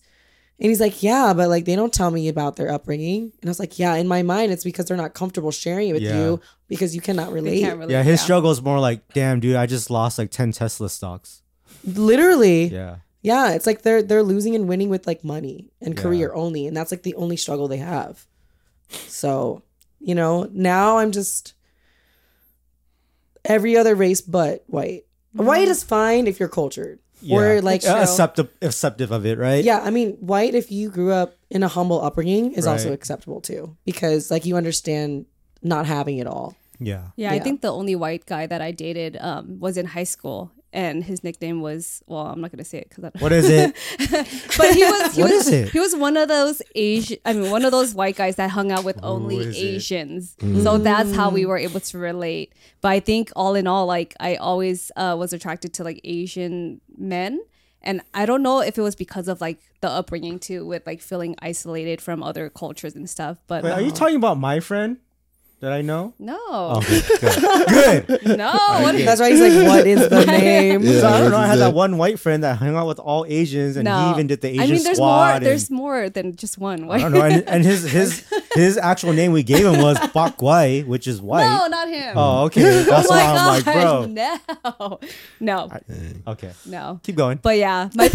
And he's like, "Yeah, but like they don't tell me about their upbringing." And I was like, "Yeah, in my mind, it's because they're not comfortable sharing it with Yeah. you because you cannot relate." relate. yeah, his struggle is more like, damn, dude, I just lost like ten Tesla stocks. Literally, Yeah. Yeah, it's like they're they're losing and winning with like money and Yeah. career only, and that's like the only struggle they have. So, you know, now I'm just every other race but white. Mm-hmm. White is fine if you're cultured, or Yeah. like Uh, acceptive, acceptive of it, right? yeah. I mean, white if you grew up in a humble upbringing is also acceptable too, because like you understand not having it all. Yeah. Yeah, I think the only white guy that I dated um, was in high school, and his nickname was well, I'm not gonna say it because What is it? *laughs* but he was he What was is it? he was one of those Asian I mean one of those white guys that hung out with only is it? Asians. So that's how we were able to relate. But I think all in all like I always uh, was attracted to like Asian men and I don't know if it was because of like the upbringing too with like feeling isolated from other cultures and stuff but Wait, are you talking about my friend that I know? no Okay, *laughs* good. good. no what is That's why he's like, "What is the *laughs* name?" Yeah. So I don't know. I had that one white friend that hung out with all Asians, and he even did the Asian I mean, there's squad. more. and- There's more than just one. I don't know. And, and his his his actual name we gave him was *laughs* Bok Guai, which is white. No, not him. Oh, okay. That's oh why I'm like, bro. no, no, Okay, no. keep going. But yeah, my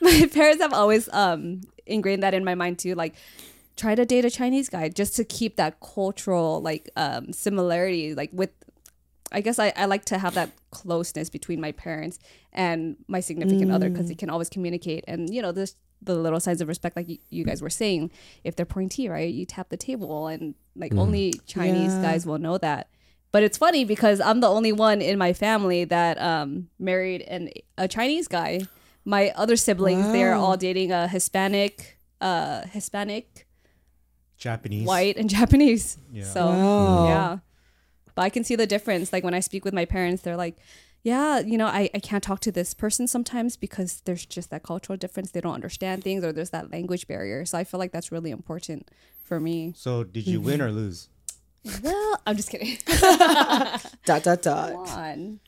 my parents have always um ingrained that in my mind too. Like, try to date a Chinese guy just to keep that cultural like um similarity. Like with, I guess I I like to have that closeness between my parents and my significant other because they can always communicate. And you know this the little signs of respect like you, guys were saying if they're pointy right you tap the table and like only chinese Yeah. guys will know that. But it's funny because i'm the only one in my family that um married an a chinese guy. My other siblings they're all dating a hispanic uh hispanic Japanese. white and *laughs* japanese Yeah. so Wow. yeah but i can see the difference like when i speak with my parents they're like yeah you know I, I can't talk to this person sometimes because there's just that cultural difference they don't understand things or there's that language barrier so i feel like that's really important for me So did you win or lose? *laughs* well i'm just kidding *laughs* Dot dot dot. Come on.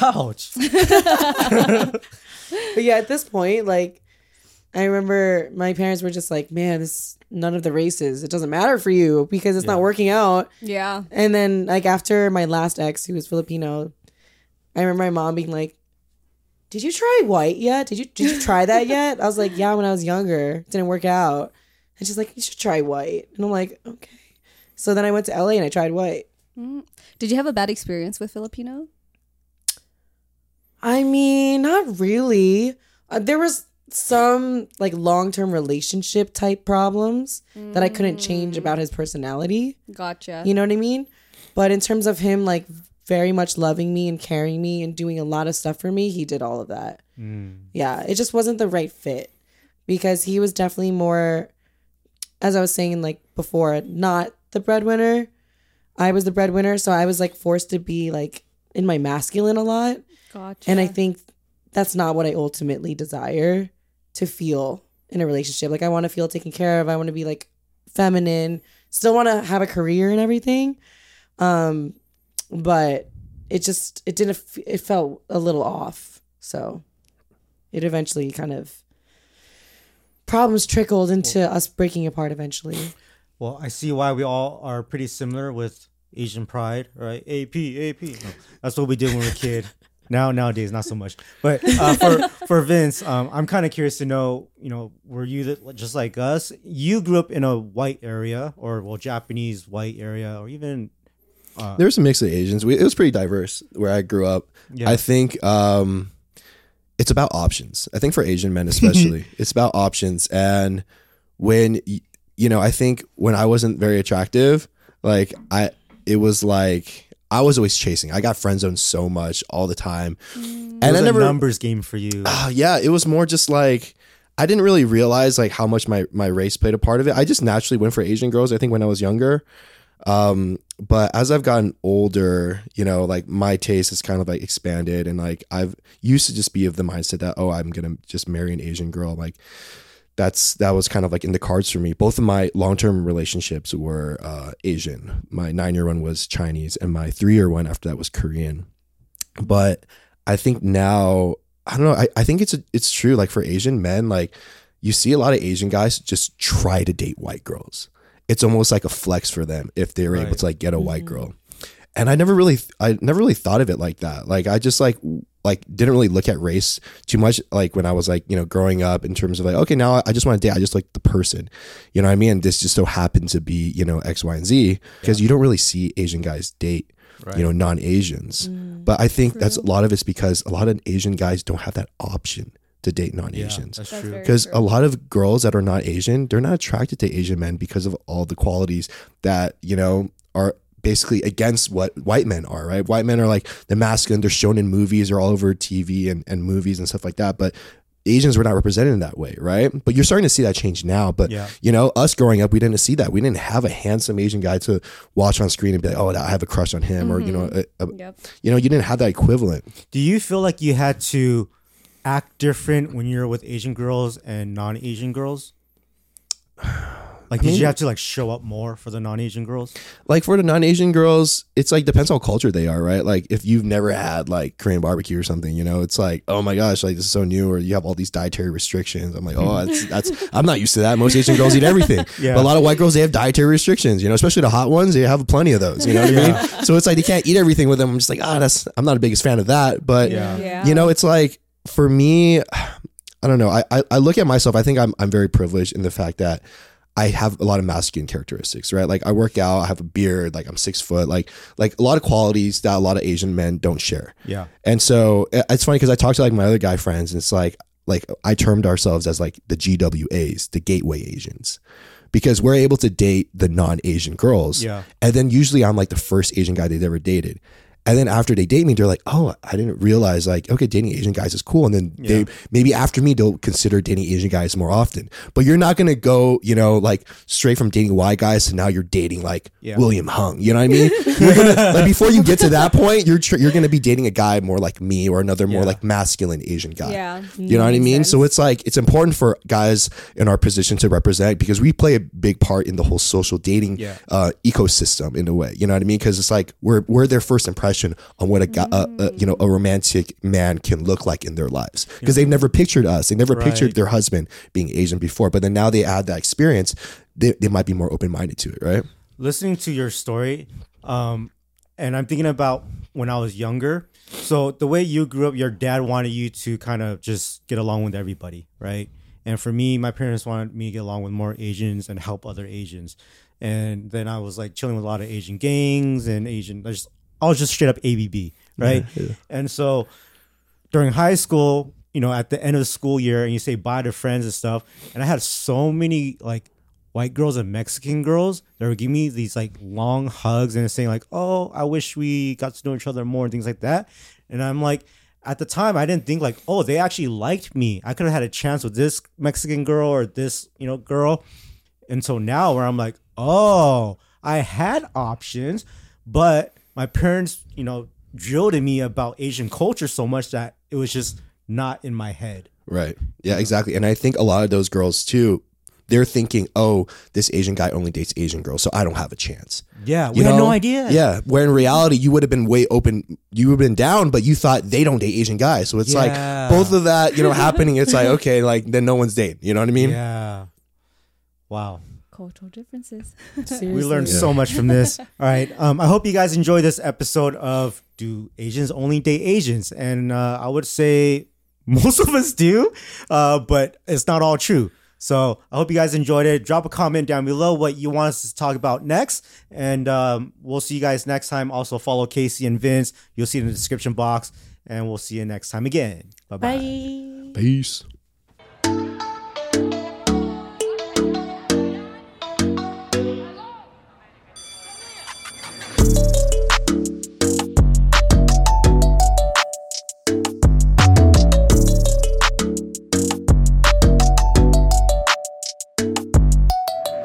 Ouch. But yeah, at this point, like I remember my parents were just like, "Man, this none of the races. It doesn't matter for you because it's Yeah. not working out." yeah And then like after my last ex, who was Filipino, I remember my mom being like, "Did you try white yet? Did you did you try that *laughs* yet?" I was like, "Yeah, when I was younger, it didn't work out." And she's like, "You should try white." And I'm like, "Okay." So then I went to LA and I tried white. did you have a bad experience with filipino I mean, not really. Uh, there was some like long-term relationship type problems that I couldn't change mm. about his personality. gotcha You know what I mean? But in terms of him like very much loving me and carrying me and doing a lot of stuff for me, he did all of that. Mm. Yeah, it just wasn't the right fit because he was definitely more as I was saying like before, not the breadwinner. I was the breadwinner, so I was like forced to be like in my masculine a lot. gotcha And I think that's not what I ultimately desire to feel in a relationship. Like I want to feel taken care of. I want to be like feminine. Still want to have a career and everything. Um but it just it didn't it felt a little off. So it eventually kind of problems trickled into us breaking apart eventually. Well, I see why we all are pretty similar with Asian pride, right? AP, AP. No, that's what we did when we were a kid. Now, nowadays, not so much. But uh, for *laughs* for Vince, um, I'm kind of curious to know, you know, were you the, just like us? You grew up in a white area, or well, Japanese white area, or even there was a mix of Asians. We, it was pretty diverse where I grew up. Yeah. I think um, it's about options. I think for Asian men especially, *laughs* it's about options. And when you know, I think when I wasn't very attractive, like I, it was like I was always chasing. I got friend zoned so much all the time, and it was I a never. numbers game for you. Ah, yeah, it was more just like I didn't really realize like how much my my race played a part of it. I just naturally went for Asian girls. I think when I was younger, Um, but as I've gotten older, you know, like my taste has kind of like expanded, and like I've used to just be of the mindset that oh, I'm gonna just marry an Asian girl, like that's that was kind of like in the cards for me. Both of my long term relationships were uh, Asian. My nine year one was Chinese, and my three year one after that was Korean. But I think now I don't know. I, I think it's it's true. Like for Asian men, like you see a lot of Asian guys just try to date white girls. It's almost like a flex for them if they're able to like get a white girl. And I never really I never really thought of it like that. Like I just like like didn't really look at race too much like when I was like, you know, growing up in terms of like, okay, now I just want to date. I just like the person. You know what I mean? This just so happened to be, you know, X, Y, and Z. Because you don't really see Asian guys date, you know, non-Asians. Mm. But I think that's a lot of it's because a lot of Asian guys don't have that option to date non-Asians that's That's true. because true. a lot of girls that are not Asian, they're not attracted to Asian men because of all the qualities that you know are basically against what white men are. Right? White men are like the masculine. They're shown in movies or all over TV and, and movies and stuff like that. But Asians were not represented in that way, right? But you're starting to see that change now. But Yeah. you know, us growing up, we didn't see that. We didn't have a handsome Asian guy to watch on screen and be like, "Oh, I have a crush on him," or you know, mm-hmm. a, a- Yep. you know, you didn't have that equivalent. Do you feel like you had to act different when you're with Asian girls and non-Asian girls? *sighs* *sighs* *sighs* Like, did mean- you have to like show up more for the non-Asian girls? like for the non-asian girls it's like depends on what culture they are right like if you've never had like korean barbecue or something you know it's like oh my gosh like this is so new or you have all these dietary restrictions i'm like oh that's *laughs* that's i'm not used to that most asian girls eat everything *laughs* Yeah. but a lot of white girls they have dietary restrictions you know especially the hot ones they have plenty of those you know what i mean so it's like they can't eat everything with them i'm just like ah that's i'm not a biggest fan of that but Yeah. Yeah. you know it's like for me *sighs* i don't know I, I i look at myself i think i'm i'm very privileged in the fact that I have a lot of masculine characteristics, right? Like I work out, I have a beard, like I'm six foot, like like a lot of qualities that a lot of Asian men don't share. Yeah. And so eh, it's funny because I talk to like my other guy friends, and it's like like I termed ourselves as like the GWAs, the gateway Asians, because we're able to date the non-Asian girls. Yeah. And then usually I'm like the first Asian guy they've ever dated. And then after they date me, they're like, "Oh, I didn't realize like okay, dating Asian guys is cool." And then they maybe after me they'll consider dating Asian guys more often. But you're not gonna go, you know, like straight from dating white guys to now you're dating like Yeah. William Hung. You know what I mean? *laughs* You're gonna like before you get to that point, you're tr- you're gonna be dating a guy more like me or another more Yeah. like masculine Asian guy. Yeah. You know what I Makes mean? So it's like it's important for guys in our position to represent because we play a big part in the whole social dating Yeah. uh, ecosystem in a way. You know what I mean? Because it's like we're we're their first impression on what a guy, uh, uh, you know, a romantic man can look like in their lives because they've never pictured us. They never Right. pictured their husband being Asian before, but then now they add that experience. They, they might be more open minded to it, right? listening to your story, um, and I'm thinking about when I was younger. So the way you grew up, your dad wanted you to kind of just get along with everybody, right? And for me, my parents wanted me to get along with more Asians and help other Asians. And then I was like chilling with a lot of Asian gangs and Asian. Just, I was just straight up ABB, right? And so during high school, you know, at the end of the school year, and you say bye to friends and stuff, and I had so many like white girls and Mexican girls that were giving me these like long hugs and saying like, "Oh, I wish we got to know each other more" and things like that. And I'm like, at the time, I didn't think like, "Oh, they actually liked me. I could have had a chance with this Mexican girl or this you know girl." until now where I'm like, oh, I had options, but my parents, you know, drilled in me about Asian culture so much that it was just not in my head. Right. Yeah, exactly. And I think a lot of those girls too, they're thinking, oh, this Asian guy only dates Asian girls, so I don't have a chance. Yeah, we You had know? no idea. Yeah. Where in reality, you would have been way open. You would have been down, but you thought they don't date Asian guys. So it's Yeah. like both of that, you know, *laughs* happening. It's like, okay, like then no one's dating. You know what I mean? Yeah. Wow. Cultural differences. We learned Seriously. so much from this. *laughs* All right. Um, I hope you guys enjoy this episode of Do Asians Only Date Asians? And uh, I would say most of us do, uh, but it's not all true. So I hope you guys enjoyed it. Drop a comment down below what you want us to talk about next. And um, we'll see you guys next time. Also, follow Kasey and Vince. You'll see it in the description box. And we'll see you next time again. Bye-bye. Bye. Peace.